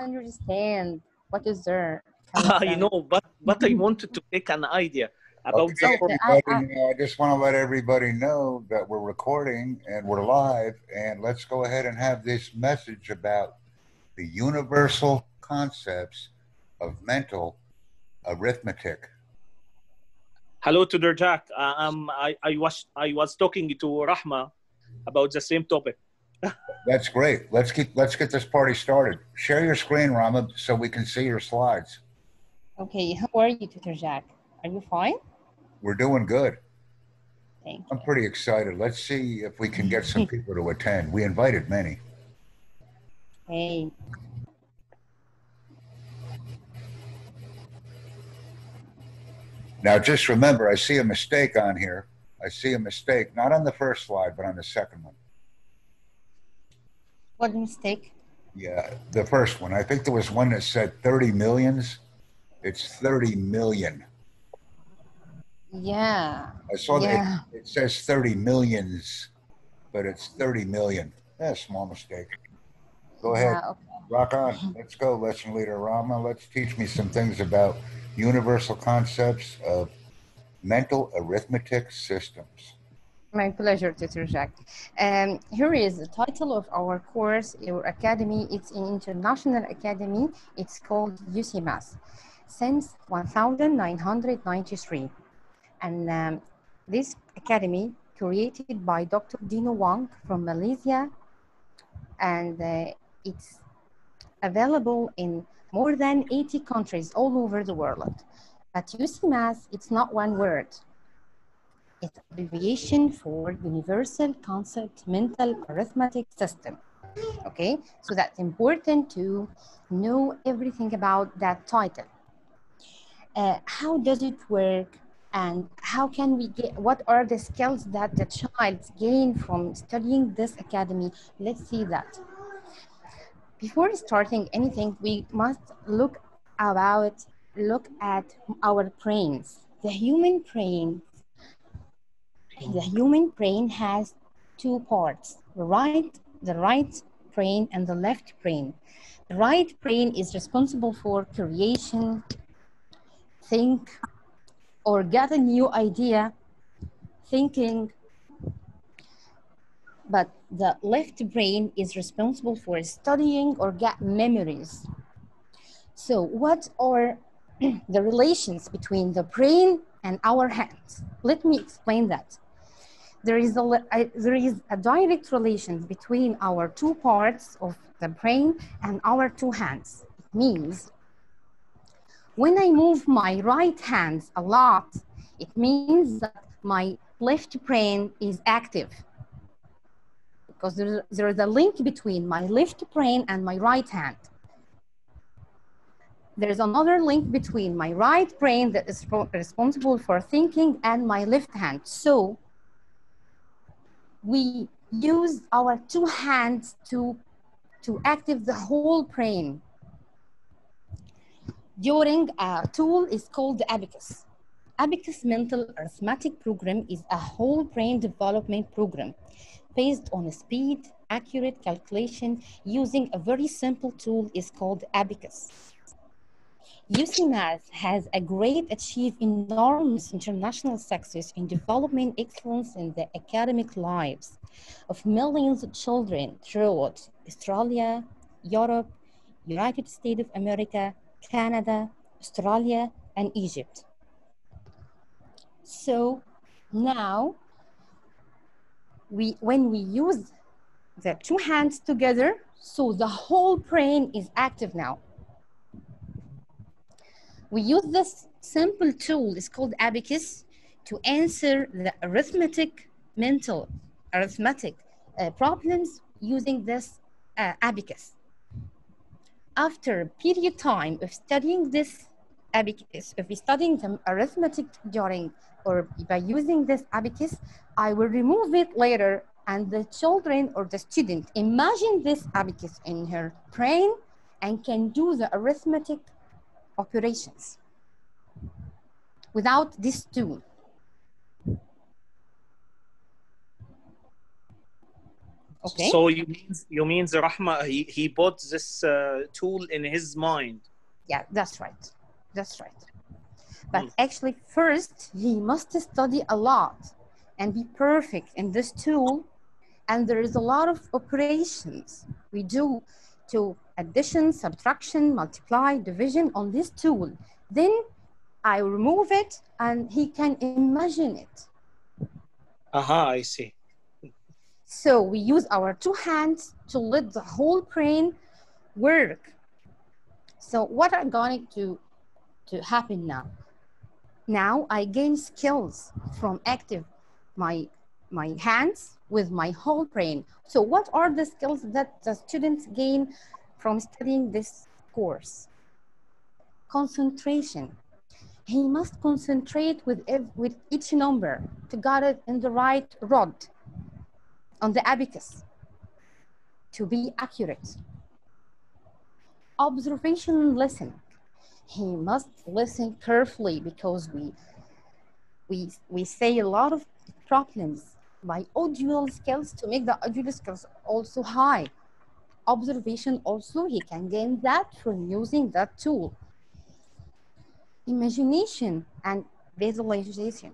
understand what is there. I know, but but I wanted to pick an idea about Okay, the Okay, I- uh, I just want to let everybody know that we're recording and we're live, and let's go ahead and have this message about the universal concepts of mental arithmetic. hello to Jack. Uh, um, I, I was I was talking to Rahma about the same topic. That's great. Let's keep let's get this party started. Share your screen, Rahma, so we can see your slides. Okay, how are you, Tutor Jack? Are you fine? We're doing good. Thank I'm you. pretty excited. Let's see if we can get some people to attend. We invited many. Hey, Now, just remember, I see a mistake on here. I see a mistake, not on the first slide, but on the second one. What mistake? Yeah, the first one. I think there was one that said 30 millions. It's 30 million. Yeah, I saw that it, it says 30 millions, but it's 30 million. Yeah, small mistake. Go ahead. Yeah, okay. Rock on. Let's go, lesson leader Rahma. Let's teach me some things about universal concepts of mental arithmetic systems. My pleasure, Tutor Jack. Um, here is the title of our course, our academy. It's an international academy. It's called UC UCMAS since 1993. And um, this academy created by Dr. Dino Wong from Malaysia. And uh, it's available in more than 80 countries all over the world. But UC UCMAS, it's not one word. It's abbreviation for Universal Concept Mental Arithmetic System. Okay, so that's important to know everything about that title. Uh, how does it work? And how can we get, what are the skills that the child gain from studying this academy? Let's see that. Before starting anything, we must look about, look at our brains. The human brain the human brain has two parts the right the right brain and the left brain. The right brain is responsible for creation think or get a new idea thinking. But the left brain is responsible for studying or get memories. So what are the relations between the brain and our hands? Let me explain that there is a, a- there is a direct relation between our two parts of the brain and our two hands. It means when I move my right hand a lot, it means that my left brain is active because there, there is a link between my left brain and my right hand. There's another link between my right brain that is responsible for thinking and my left hand. So we use our two hands to to active the whole brain. During a tool is called abacus. Abacus mental arithmetic program is a whole brain development program based on speed accurate calculation using a very simple tool is called abacus UCMAS has a great achieved enormous international success in developing excellence in the academic lives of millions of children throughout Australia, Europe, United States of America, Canada, Australia, and Egypt. So now, we, when we use the two hands together, so the whole brain is active now. We use this simple tool, it's called abacus, to answer the arithmetic, mental arithmetic uh, problems using this uh, abacus. After a period of time of studying this abacus, if we studying the arithmetic during or by using this abacus, I will remove it later and the children or the student imagine this abacus in her brain and can do the arithmetic operations without this tool. Okay. So you mean you mean the Rahma he, he bought this uh, tool in his mind. Yeah, that's right. That's right. But Mm. actually, first, he must study a lot and be perfect in this tool. And there is a lot of operations we do to addition, subtraction, multiply, division on this tool. Then I remove it and he can imagine it. Aha, I see. So we use our two hands to let the whole brain work. So what are going to, to happen now? Now I gain skills from active my, my hands with my whole brain. So what are the skills that the students gain from studying this course? Concentration. He must concentrate with, with each number to get it in the right rod on the abacus to be accurate. Observation and listening. He must listen carefully because we, we, we say a lot of problems by audio skills to make the audio skills also high. Observation also, he can gain that from using that tool. Imagination and visualization.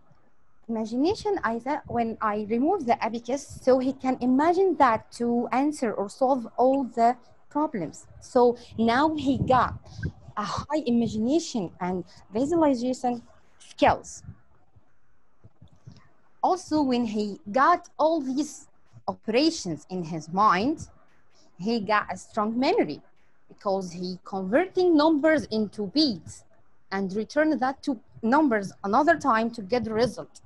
Imagination I said when I remove the abacus so he can imagine that to answer or solve all the problems. So now he got a high imagination and visualization skills. Also when he got all these operations in his mind he got a strong memory because he converting numbers into beats and return that to numbers another time to get the result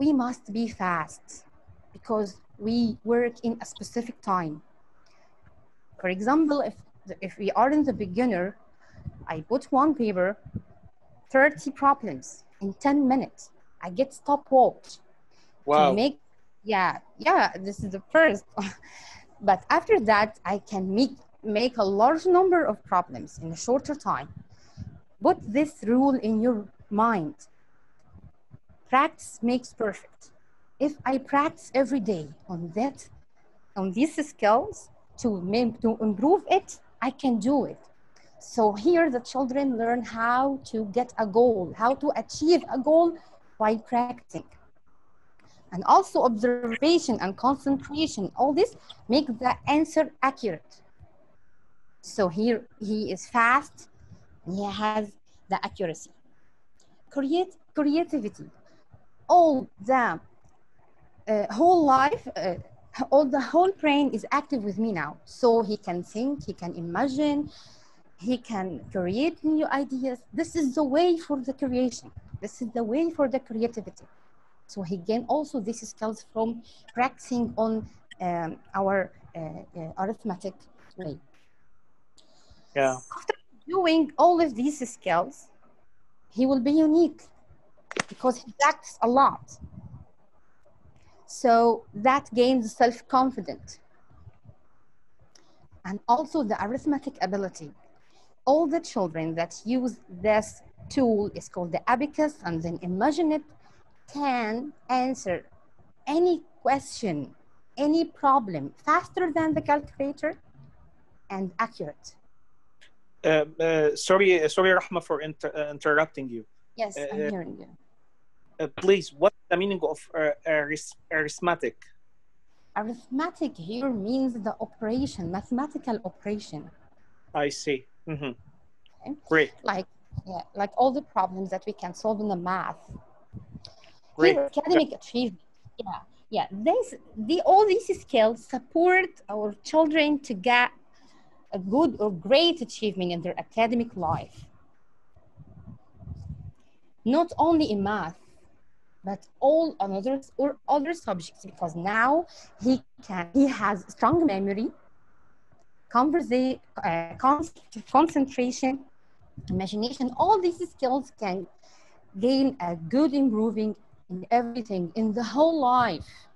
we must be fast because we work in a specific time. For example, if, if we are in the beginner, I put one paper, 30 problems in 10 minutes. I get stopwatch Wow. to make, yeah, yeah, this is the first. but after that, I can make, make a large number of problems in a shorter time. Put this rule in your mind practice makes perfect. If I practice every day on that, on these skills to make, to improve it, I can do it. So here the children learn how to get a goal, how to achieve a goal by practicing. And also observation and concentration, all this make the answer accurate. So here he is fast, and he has the accuracy. Create creativity all the uh, whole life, uh, all the whole brain is active with me now. So he can think, he can imagine, he can create new ideas. This is the way for the creation. This is the way for the creativity. So he gain also these skills from practicing on um, our uh, uh, arithmetic way. Yeah. After doing all of these skills, he will be unique because he practiced a lot. So that gains self-confidence. And also the arithmetic ability. All the children that use this tool is called the abacus and then imagine it can answer any question, any problem faster than the calculator and accurate. Uh, uh, sorry, uh, sorry, Rahma, for inter- uh, interrupting you. Yes, I'm hearing you. Uh, please, what's the meaning of uh, arith- arithmetic? Arithmetic here means the operation, mathematical operation. I see. Mm -hmm. Okay. Great, like yeah, like all the problems that we can solve in the math. Great. Academic achievement. Yeah, yeah. This, the all these skills support our children to get a good or great achievement in their academic life. Not only in math, but all others or other subjects because now he can he has strong memory, conversa- uh, con- concentration, imagination, all these skills can gain a good improving in everything in the whole life.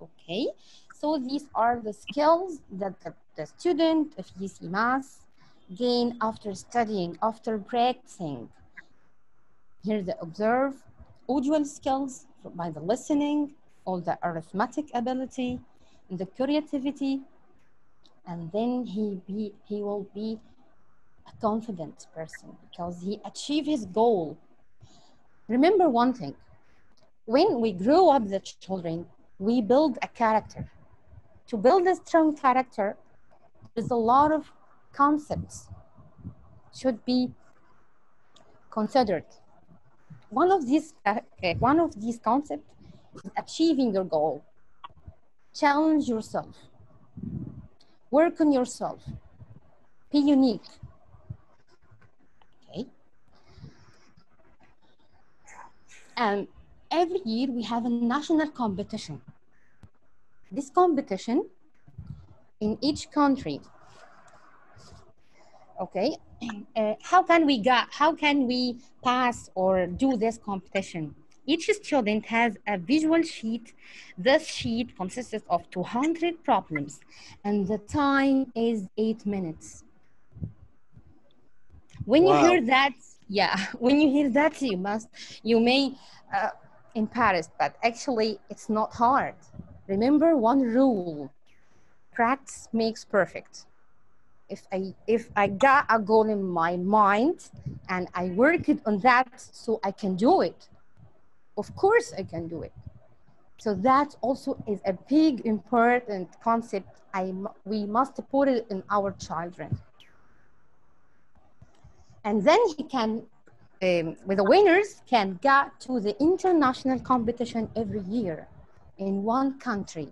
Okay, so these are the skills that the, the student of UCMAS gain after studying, after practicing. Here the observe, audio skills by the listening, all the arithmetic ability, the creativity, and then he be he will be a confident person because he achieved his goal. Remember one thing: when we grow up the children, we build a character. To build a strong character, there's a lot of concepts should be considered. One of these uh, uh, one of these concepts is achieving your goal. Challenge yourself. Work on yourself. Be unique. Okay. And every year we have a national competition. This competition in each country. Okay, uh, how can we get? How can we pass or do this competition? Each student has a visual sheet. This sheet consists of 200 problems, and the time is eight minutes. When you hear that, yeah, when you hear that, you must, you may uh, embarrassed, but actually it's not hard. Remember one rule: practice makes perfect. If I if I got a goal in my mind and I work it on that so I can do it, of course I can do it. So that also is a big important concept. I we must put it in our children, and then he can um, with the winners can get to the international competition every year in one country.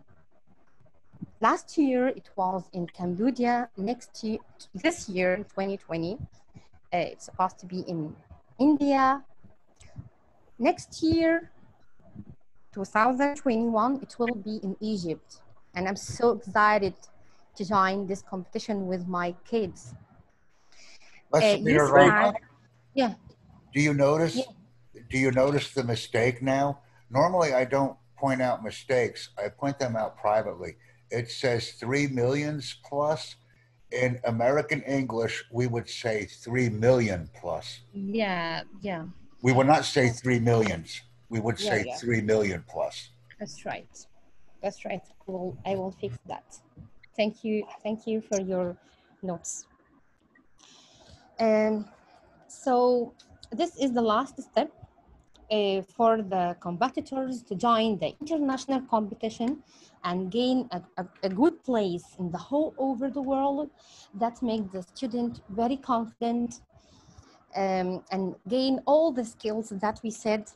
Last year it was in Cambodia. Next year, this year, 2020, uh, it's supposed to be in India. Next year, 2021, it will be in Egypt, and I'm so excited to join this competition with my kids. Uh, yes, right. Yeah. Do you notice? Yeah. Do you notice the mistake now? Normally, I don't point out mistakes. I point them out privately. It says three millions plus. In American English, we would say three million plus. Yeah, yeah. We would not say three millions. We would say yeah. three million plus. That's right. That's right. I will, I will fix that. Thank you. Thank you for your notes. Um, so this is the last step uh, for the competitors to join the international competition and gain a, a, a good place in the whole over the world. That makes the student very confident um, and gain all the skills that we said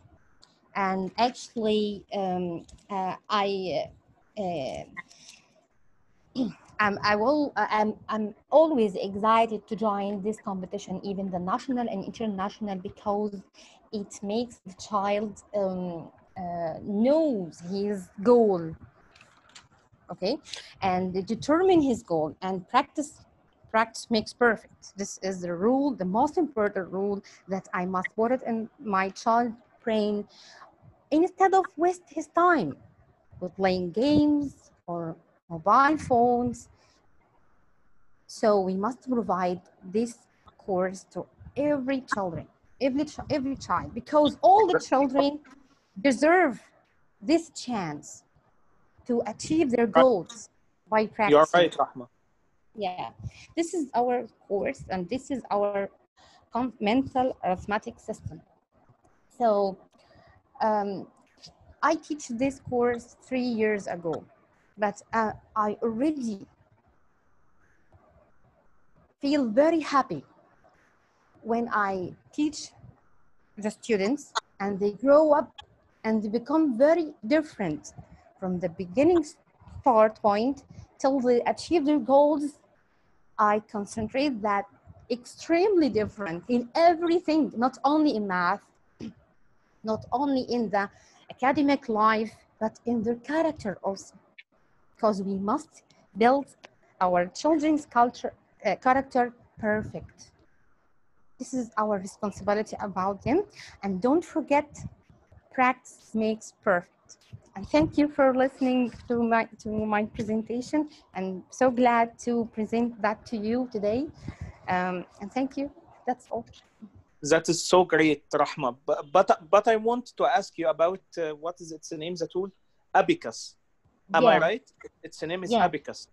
and actually um, uh, I uh, I'm, I will uh, I'm, I'm always excited to join this competition even the national and international because it makes the child um, uh, knows his goal okay? And determine his goal and practice practice makes perfect. This is the rule the most important rule that i must put it in my child brain. Instead of waste his time with playing games or mobile phones. So we must provide this course to every children every, ch- every child because all the children deserve this chance to achieve their goals by practicing You're right, Rahma. yeah. This is our course and this is our mental arithmetic system. So um, i teach this course three years ago but uh, i already feel very happy when i teach the students and they grow up and they become very different from the beginning start point till they achieve their goals I concentrate that extremely different in everything, not only in math, not only in the academic life, but in their character also. Because we must build our children's culture, uh, character perfect. This is our responsibility about them. And don't forget, practice makes perfect. And thank you for listening to my to my presentation. I'm so glad to present that to you today. Um, and thank you. That's all. That is so great, Rahma. But but, but I want to ask you about uh, what is its name, the tool? abacus. Am yeah, I right? Its name is Yeah. abacus.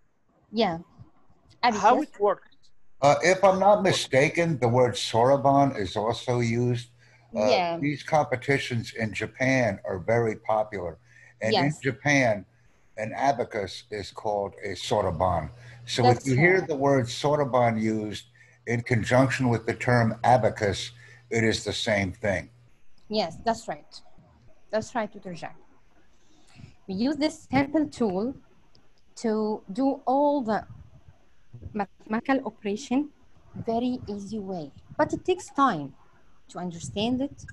Yeah. How it works? Uh, if I'm not mistaken, the word soroban is also used. Uh, yeah. These competitions in Japan are very popular. And in Japan, an abacus is called a soroban. So That's if you hear right. the word soroban used in conjunction with the term abacus, it is the same thing. Yes, that's right. That's right, Dr. Jack. We use this simple tool to do all the mathematical operation very easy way, but it takes time to understand it.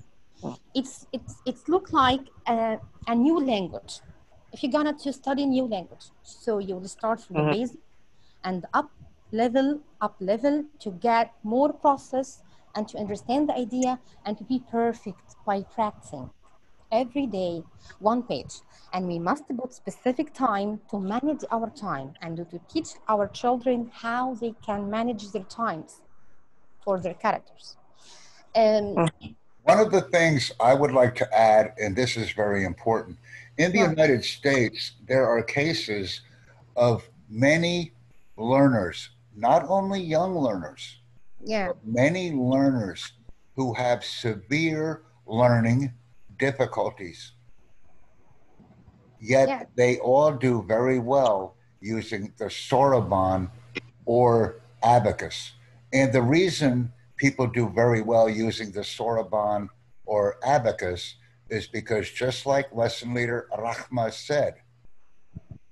It's it's it's look like a, a new language. If you're gonna to study new language, so you will start from Mhm. the basic and up level, up level to get more process and to understand the idea and to be perfect by practicing every day one page and we must put specific time to manage our time and to teach our children how they can manage their times for their characters. Um, One of the things I would like to add, and this is very important, in the Yeah. United States, there are cases of many learners, not only young learners, yeah. many learners who have severe learning difficulties. Yet Yeah. they all do very well using the Soroban or abacus. And the reason people do very well using the Soroban or abacus is because just like lesson leader Rahma said,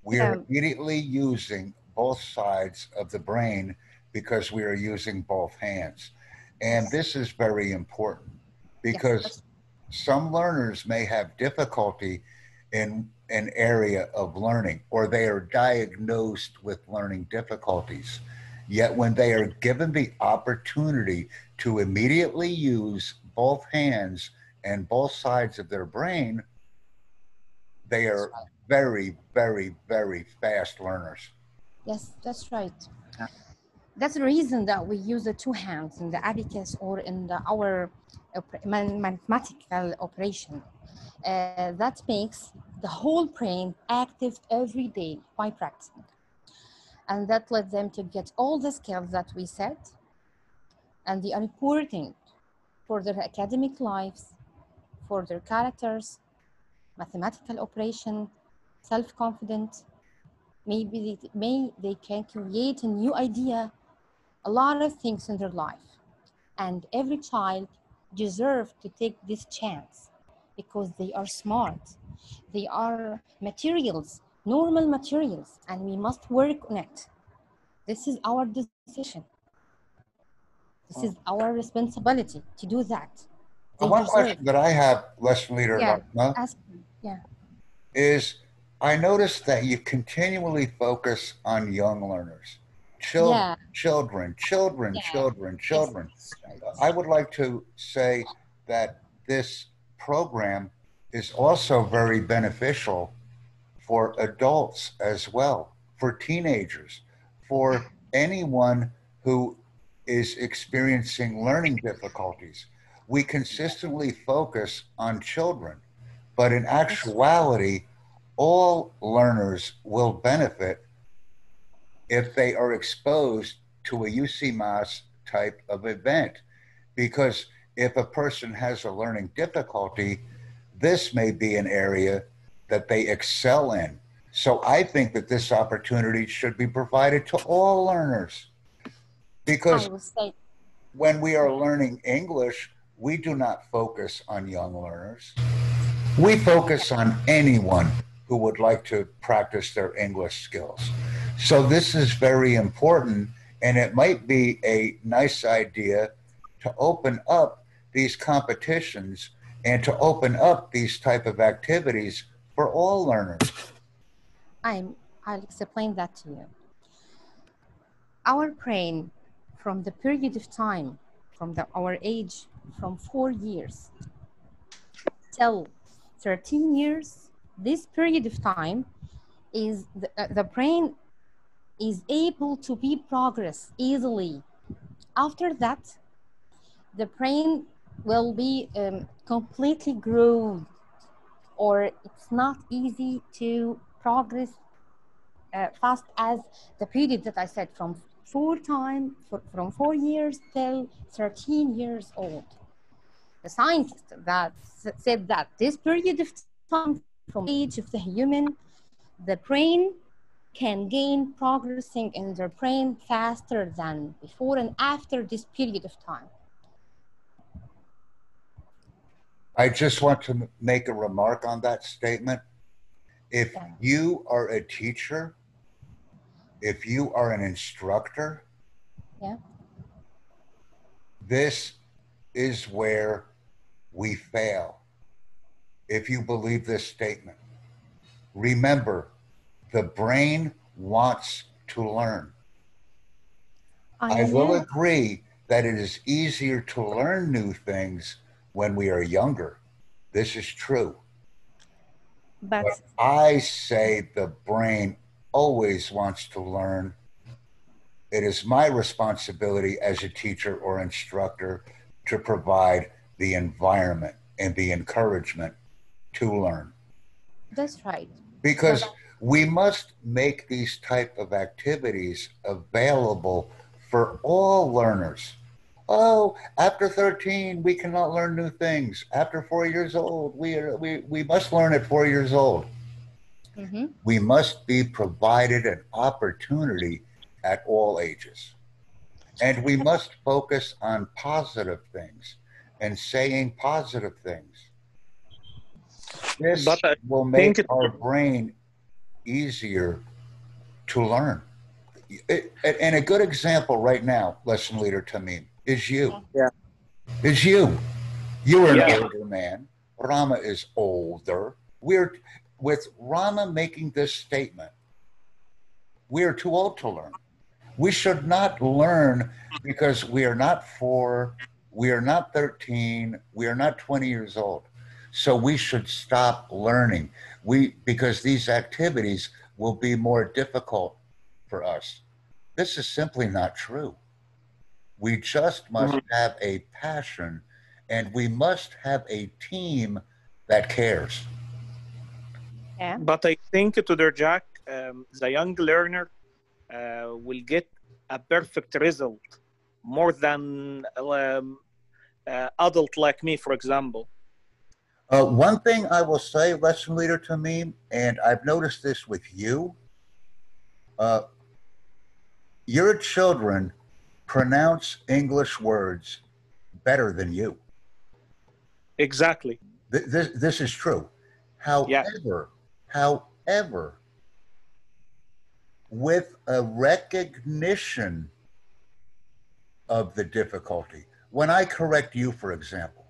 we are Yeah. immediately using both sides of the brain because we are using both hands. And this is very important because some learners may have difficulty in an area of learning or they are diagnosed with learning difficulties. Yet, when they are given the opportunity to immediately use both hands and both sides of their brain, they are very, very, very fast learners. yes that's right Yeah. That's the reason that we use the two hands in the abacus or in the, our mathematical operation. Uh, that makes the whole brain active every day by practicing. And that led them to get all the skills that we said and they are important for their academic lives for their characters mathematical operation self-confidence. Maybe they, may they can create a new idea a lot of things in their life. And every child deserves to take this chance because they are smart. They are materials normal materials and we must work on it. This is our decision. This is our responsibility to do that. They uh, one deserve- question that I have, lesson leader Yeah. Ask yeah. Is I noticed that you continually focus on young learners. Children, Yeah. children, children, Yeah. children, children. I would like to say that this program is also very beneficial for adults as well, for teenagers, for anyone who is experiencing learning difficulties. We consistently focus on children, but in actuality, all learners will benefit if they are exposed to a UCMAS type of event. Because if a person has a learning difficulty, this may be an area that they excel in. So I think that this opportunity should be provided to all learners. Because I will say when we are learning English, we do not focus on young learners. We focus on anyone who would like to practice their English skills. So this is very important, and it might be a nice idea to open up these competitions and to open up these type of activities for all learners. I'm, I'll explain that to you. Our brain, from the period of time, from the, our age, from four years till 13 years, this period of time is the, uh, the brain is able to be progress easily. After that, the brain will be um, completely grown or it's not easy to progress uh, fast as the period that I said from four time for, from four years till 13 years old. The scientist that said that this period of time from age of the human, the brain can gain progressing in their brain faster than before and after this period of time. I just want to make a remark on that statement. If Yeah. you are a teacher, if you are an instructor, Yeah. this is where we fail. If you believe this statement, remember the brain wants to learn. I will agree that it is easier to learn new things when we are younger. This is true. but But I say the brain always wants to learn. It is my responsibility as a teacher or instructor to provide the environment and the encouragement to learn that's right. because we must make these type of activities available for all learners oh after 13 we cannot learn new things after four years old we, are, we, we must learn at four years old Mhm. we must be provided an opportunity at all ages. And we must focus on positive things and saying positive things. This But will make our brain easier to learn. It- and a good example right now, lesson leader Tamim, is you. Yeah. Is you. You are an older man. Rahma is older. We're with Rahma making this statement. We are too old to learn. We should not learn because we are not four, we are not 13, we are not 20 years old. So we should stop learning. We because these activities will be more difficult for us. This is simply not true. We just must have a passion and we must have a team that cares. Yeah. But I think Tutor Jack, um, the young learner uh, will get a perfect result more than um, uh, adult like me, for example. Uh, one thing I will say, lesson leader Tamim, and I've noticed this with you, uh, your children pronounce English words better than you. Exactly. Th- This, this is true. However, however, with a recognition of the difficulty, when I correct you, for example,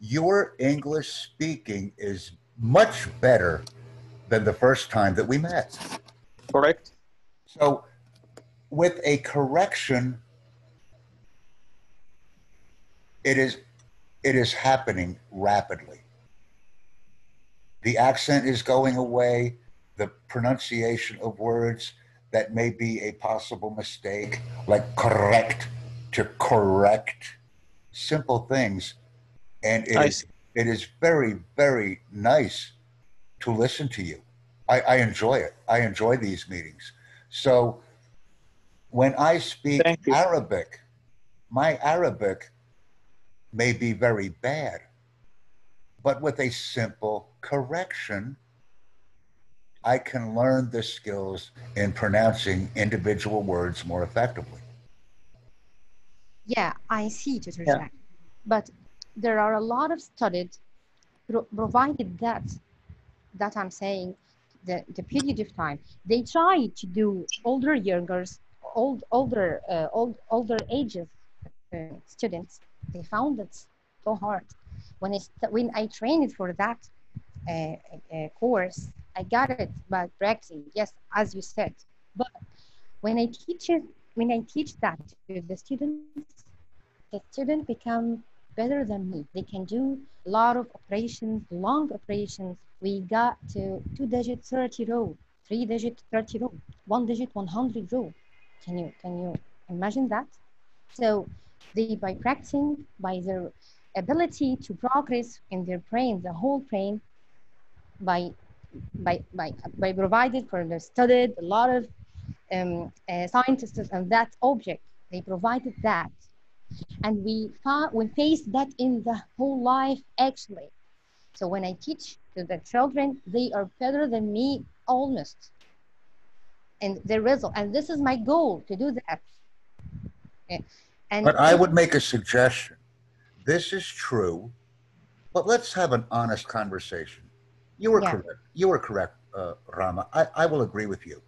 your English speaking is much better than the first time that we met. Correct. So, with a correction, it is it is happening rapidly. The accent is going away. The pronunciation of words that may be a possible mistake, like correct to correct, simple things, and it I is it is very very nice to listen to you. I, I enjoy it. I enjoy these meetings. So when I speak Arabic, my Arabic may be very bad, but with a simple correction, I can learn the skills in pronouncing individual words more effectively. Yeah, I see, Tutor Yeah. Jack. But there are a lot of studies provided that that I'm saying the, the period of time. They try to do older youngers old older uh, old older ages uh, students. They found it so hard. When I when I trained for that uh, uh, course I got it by practicing yes as you said. But when I teach it when I teach that to the students the student become better than me. They can do a lot of operations, long operations. We got to two digit 30 row, three digit 30 row, one digit 100 row. Can you can you imagine that? So they by practicing, by their ability to progress in their brain, the whole brain, by by by by provided for the studied a lot of um, uh, scientists on that object. They provided that, and we found we faced that in the whole life actually. So when I teach to the children, they are better than me almost, and the result. And this is my goal to do that. And But I would make a suggestion. This is true, but let's have an honest conversation. You were Yeah. correct. You were correct, uh, Rahma. I, I will agree with you.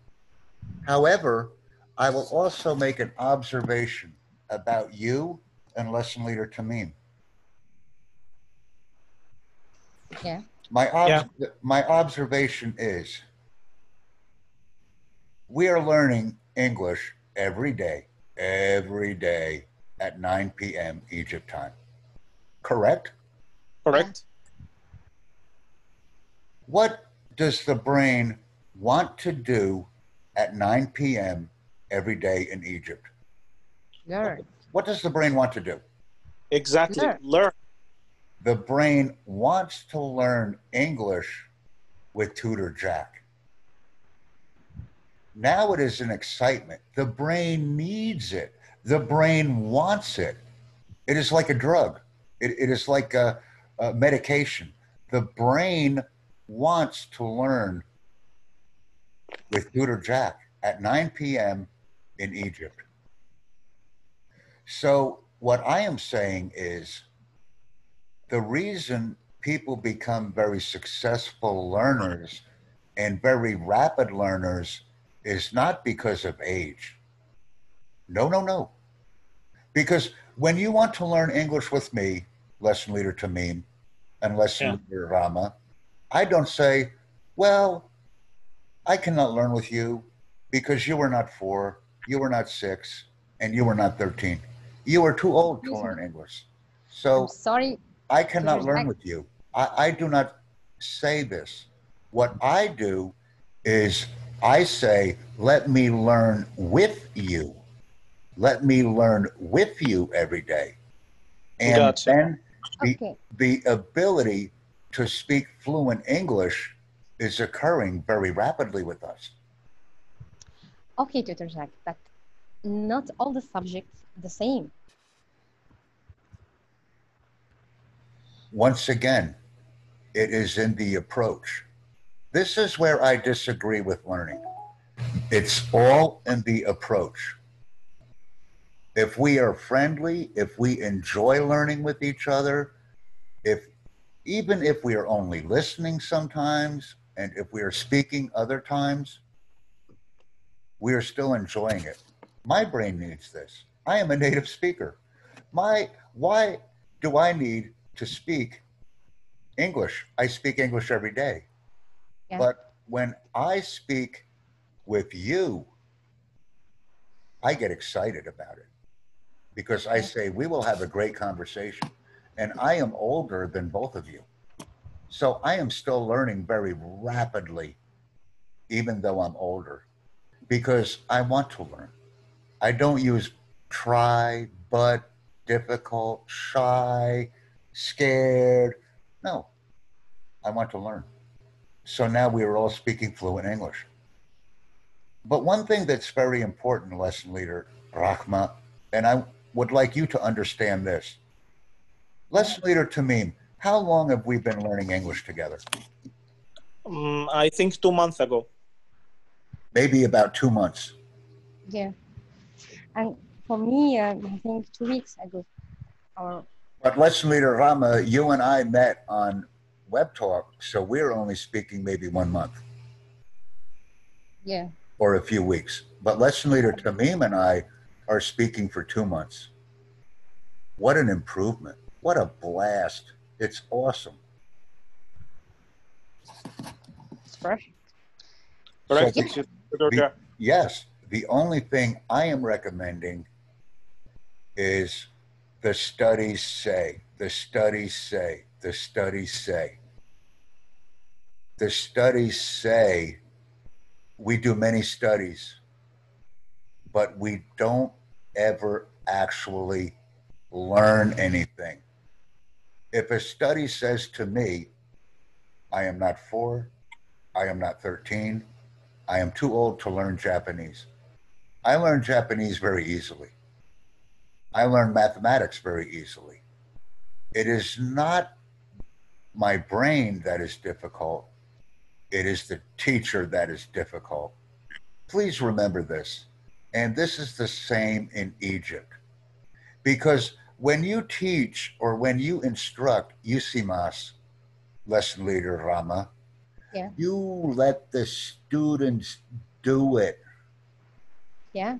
However, I will also make an observation about you and lesson leader Tamim. Yeah. My obs- my observation is we are learning English every day, every day at 9 p.m. Egypt time. Correct? Correct. What does the brain want to do at 9 p.m. every day in Egypt? learn. What does the brain want to do? Exactly. Learn. Learn. The brain wants to learn English with Tutor Jack. Now it is an excitement. The brain needs it. The brain wants it. It is like a drug. It, it is like a, a medication. The brain wants to learn with Tutor Jack at 9 p.m. in Egypt. So, what I am saying is the reason people become very successful learners and very rapid learners is not because of age. No, no, no. Because when you want to learn English with me, lesson leader Tamim and lesson Yeah. leader Rahma, I don't say, well, I cannot learn with you because you were not four, you were not six, and you were not 13. You are too old to learn English. So I'm sorry. I cannot learn with you. I, I do not say this. What I do is I say, let me learn with you. Let me learn with you every day. And Gotcha. then the, Okay. the ability to speak fluent English is occurring very rapidly with us. Okay, Tutor Jack, but not all the subjects the same. Once again, it is in the approach. This is where I disagree with learning. It's all in the approach. If we are friendly, if we enjoy learning with each other, if even if we are only listening sometimes and if we are speaking other times, we are still enjoying it. My brain needs this. I am a native speaker. My why do I need to speak English? I speak English every day. Yeah. But when I speak with you, I get excited about it because I say we will have a great conversation. And I am older than both of you. So I am still learning very rapidly, even though I'm older, because I want to learn. I don't use try, but, difficult, shy, scared. No, I want to learn. So now we are all speaking fluent English. But one thing that's very important, lesson leader Rahma, and I would like you to understand this. Lesson leader Tamim, how long have we been learning English together? Um, I think two months ago. Maybe about two months. Yeah. And for me, uh, I think two weeks ago, or But lesson leader Rahma, you and I met on Web Talk, so we're only speaking maybe one month yeah, or a few weeks. But lesson leader Tamim and I are speaking for two months. What an improvement. What a blast. It's awesome. it's fresh. Correct. So- It's Tutor Be- Jack. Yes, the only thing I am recommending is the studies say, the studies say, the studies say. The studies say we do many studies, but we don't ever actually learn anything. If a study says to me, I am not four. I am not 13. I am too old to learn Japanese. I learn Japanese very easily. I learned mathematics very easily. It is not my brain that is difficult, it is the teacher that is difficult. Please remember this. And this is the same in Egypt. Because when you teach or when you instruct UCMAS, lesson leader Rahma, Yeah. you let the students do it. Yeah.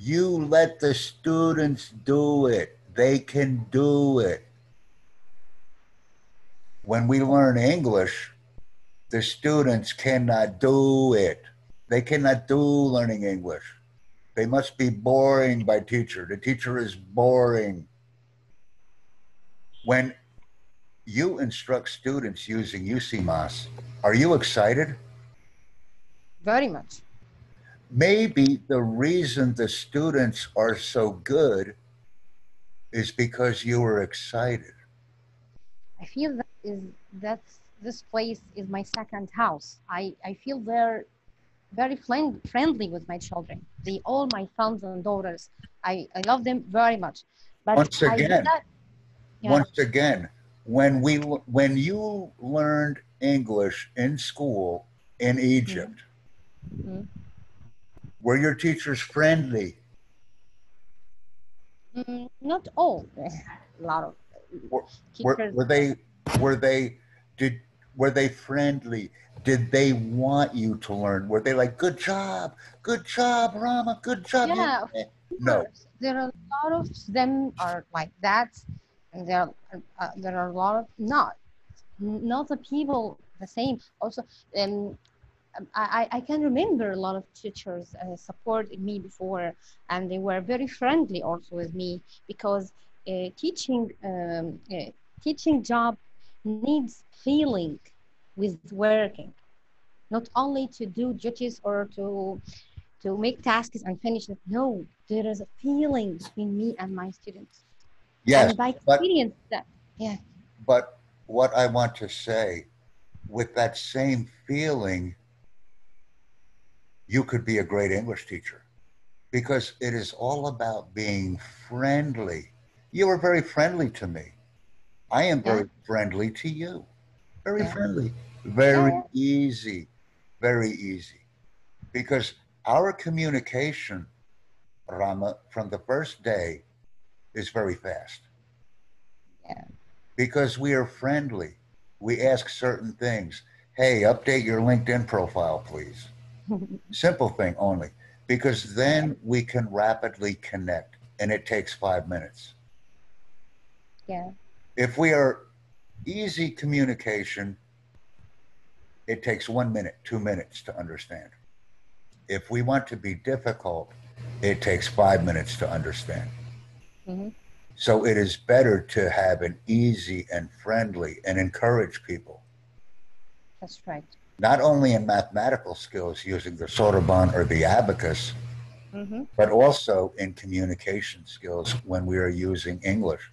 You let the students do it. They can do it. When we learn English, the students cannot do it. They cannot do learning English. They must be boring by teacher. The teacher is boring. When you instruct students using UCMAS, are you excited? Very much. Maybe the reason the students are so good is because you were excited. I feel that is that's this place is my second house. I, I feel they're very friend, friendly with my children. They all my sons and daughters. I, I love them very much. But Once again, not- yeah, Once again, when we when you learned English in school in Egypt, Mhm. Were your teachers friendly? mm, not all. A lot of Were, teachers. were they were they did were they friendly? Did they want you to learn? Were they like, "Good job, good job, Rahma, good job"? Yeah. No. There are a lot of them are like that, and there are, uh, there are a lot of not not the people the same. Also, um, I I- can remember a lot of teachers uh, supported me before, and they were very friendly also with me because uh, teaching um, uh, teaching job needs feeling with working, not only to do duties or to to make tasks and finish it. No, there is a feeling between me and my students. Yes, and experience that But what I want to say, with that same feeling, you could be a great English teacher because it is all about being friendly. You were very friendly to me. I am very friendly to you. Very Yeah. friendly. Very Yeah. easy. Very easy. Because our communication, Rahma, from the first day is very fast yeah, because we are friendly. We ask certain things. Hey, update your LinkedIn profile, please. Simple thing only, because then we can rapidly connect and it takes five minutes. yeah, If we are easy communication, it takes one minute, two minutes to understand. If we want to be difficult, it takes five minutes to understand. Mhm. So it is better to have an easy and friendly and encourage people, that's right. Not only in mathematical skills using the Soroban or the abacus, hmm but also in communication skills when we are using English,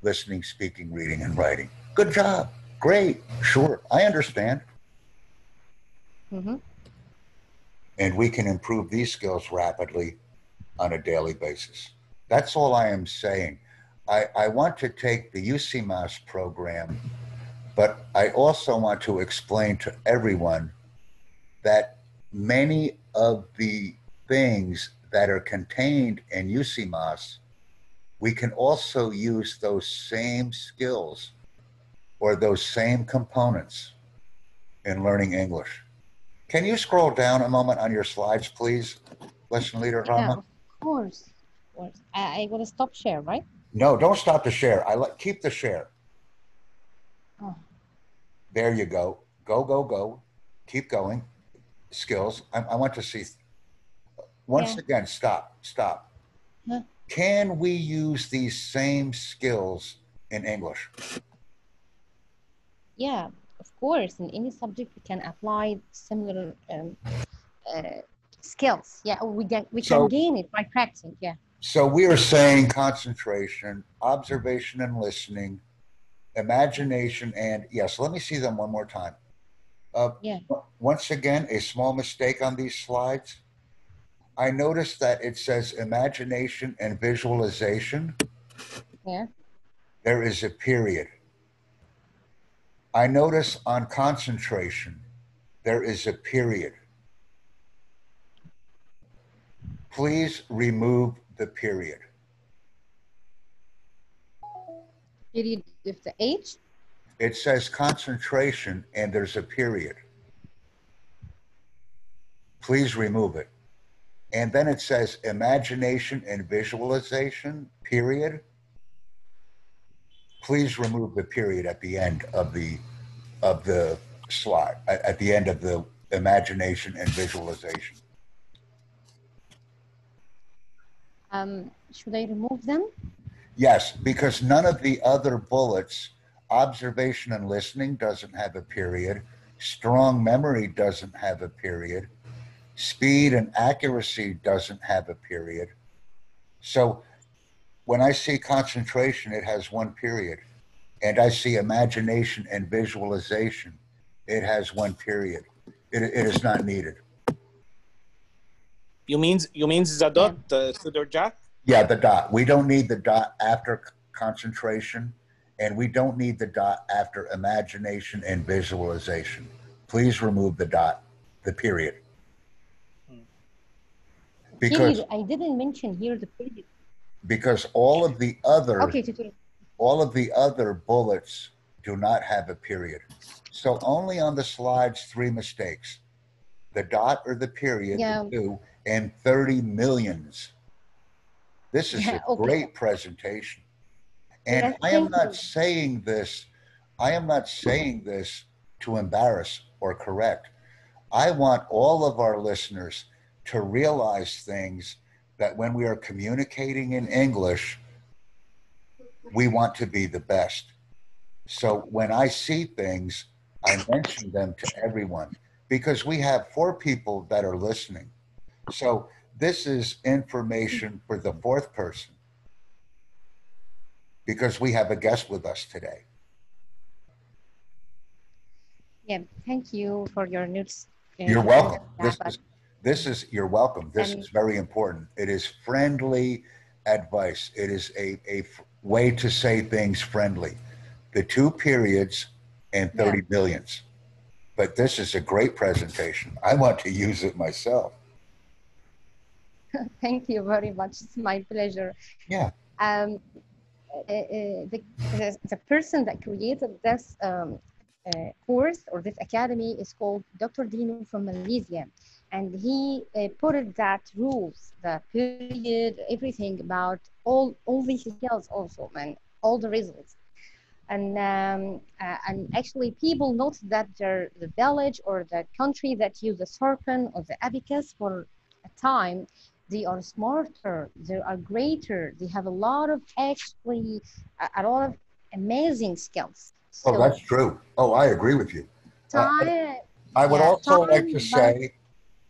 listening, speaking, reading, and writing. Good job. Great. Sure. I understand. hmm And we can improve these skills rapidly on a daily basis. That's all I am saying. I, I want to take the UCMAS program, but I also want to explain to everyone that many of the things that are contained in UCMAS, we can also use those same skills or those same components in learning English. Can you scroll down a moment on your slides, please, lesson leader Rahma? of course. Of course. I, I will stop share, right? No, don't stop the share. I like keep the share. There you go. Go, go, go. Keep going. Skills. I, I want to see. Once Yeah. again, stop, stop. Huh? Can we use these same skills in English? Yeah, of course. In any subject, we can apply similar um, uh, skills. Yeah, we can we can So- gain it by practicing. Yeah. So we are saying concentration, observation and listening, imagination, and yes, let me see them one more time. Uh, Yeah. Once again, a small mistake on these slides. I noticed that it says imagination and visualization. Yeah. There is a period. I notice on concentration, there is a period. Please remove the period. Period with the H. It says concentration and there's a period. Please remove it. And then it says imagination and visualization, period. Please remove the period at the end of the of the slide, at, at the end of the imagination and visualization. Um, should I remove them? Yes, because none of the other bullets, observation and listening doesn't have a period, strong memory doesn't have a period, speed and accuracy doesn't have a period. So when I see concentration, it has one period. And I see imagination and visualization, it has one period. It, it is not needed. You means you means the dot, uh, Jack? Yeah, the dot. We don't need the dot after concentration, and we don't need the dot after imagination and visualization. Please remove the dot, the period. Hmm. Because I didn't mention here the period. because all of the other Okay, all of the other bullets do not have a period. So only on the slides three mistakes. The dot or the period, Yeah. two, and 30 millions. This is Yeah, a okay. great presentation. And Yes, I am not you. saying this, I am not saying this to embarrass or correct. I want all of our listeners to realize things that when we are communicating in English, we want to be the best. So when I see things, I mention them to everyone because we have four people that are listening. So this is information for the fourth person because we have a guest with us today. Yeah, thank you for your uh, You're welcome. This is, this is, you're welcome. This is very important. It is friendly advice. It is a, a f- way to say things friendly. The two periods and Yeah. 30 millions. But this is a great presentation. I want to use it myself. Thank you very much. It's my pleasure. Yeah. Um, uh, uh, the, the, person that created this um, uh, course or this academy is called Dr. Dino from Malaysia. And he uh, put it that rules, the period, everything about all, all these skills also, and all the results. And, um, uh, and actually people note that their, the village or the country that use the Soroban or the abacus for a time they are smarter they are greater they have a lot of actually a, a lot of amazing skills so Oh, that's true. Oh, I agree with you. time I would Yeah, also like to say,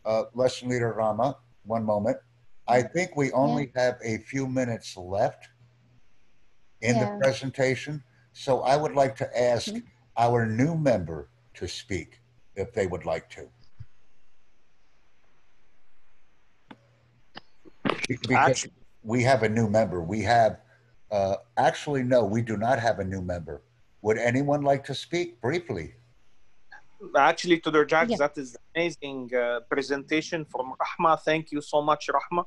uh, Lesson Leader Rahma, one moment. I think we only have a few minutes left in the presentation. So I would like to ask Mhm. our new member to speak if they would like to. Be- Because Actually, we have a new member. We have, uh, actually, no, we do not have a new member. Would anyone like to speak briefly? actually, Tutor Jack, Yeah. that is amazing uh, presentation from Rahma. Thank you so much, Rahma.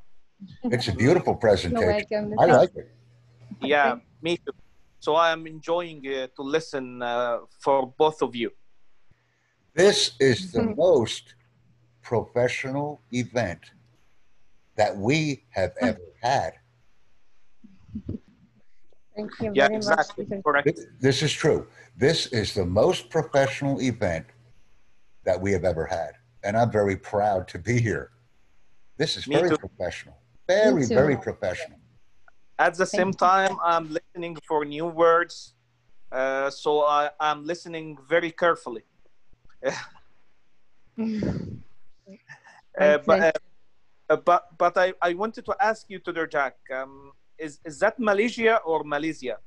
It's a beautiful you're presentation. welcome I like it. Yeah, me too. So I am enjoying uh, to listen uh, for both of you. This is the Mhm. most professional event that we have Mm. ever had. thank you Yeah, very exactly. much Correct. This- This is true. This is the most professional event that we have ever had. And I'm very proud to be here. This is Me very too. professional. Very, very professional. At the same Thank you. time, I'm listening for new words. Uh, so I, I'm listening very carefully. Uh, but, uh, uh, but but I, I wanted to ask you, Tutor Jack, um, is is that Malaysia or Malaysia?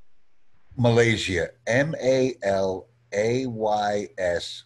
Malaysia. M A L A Y S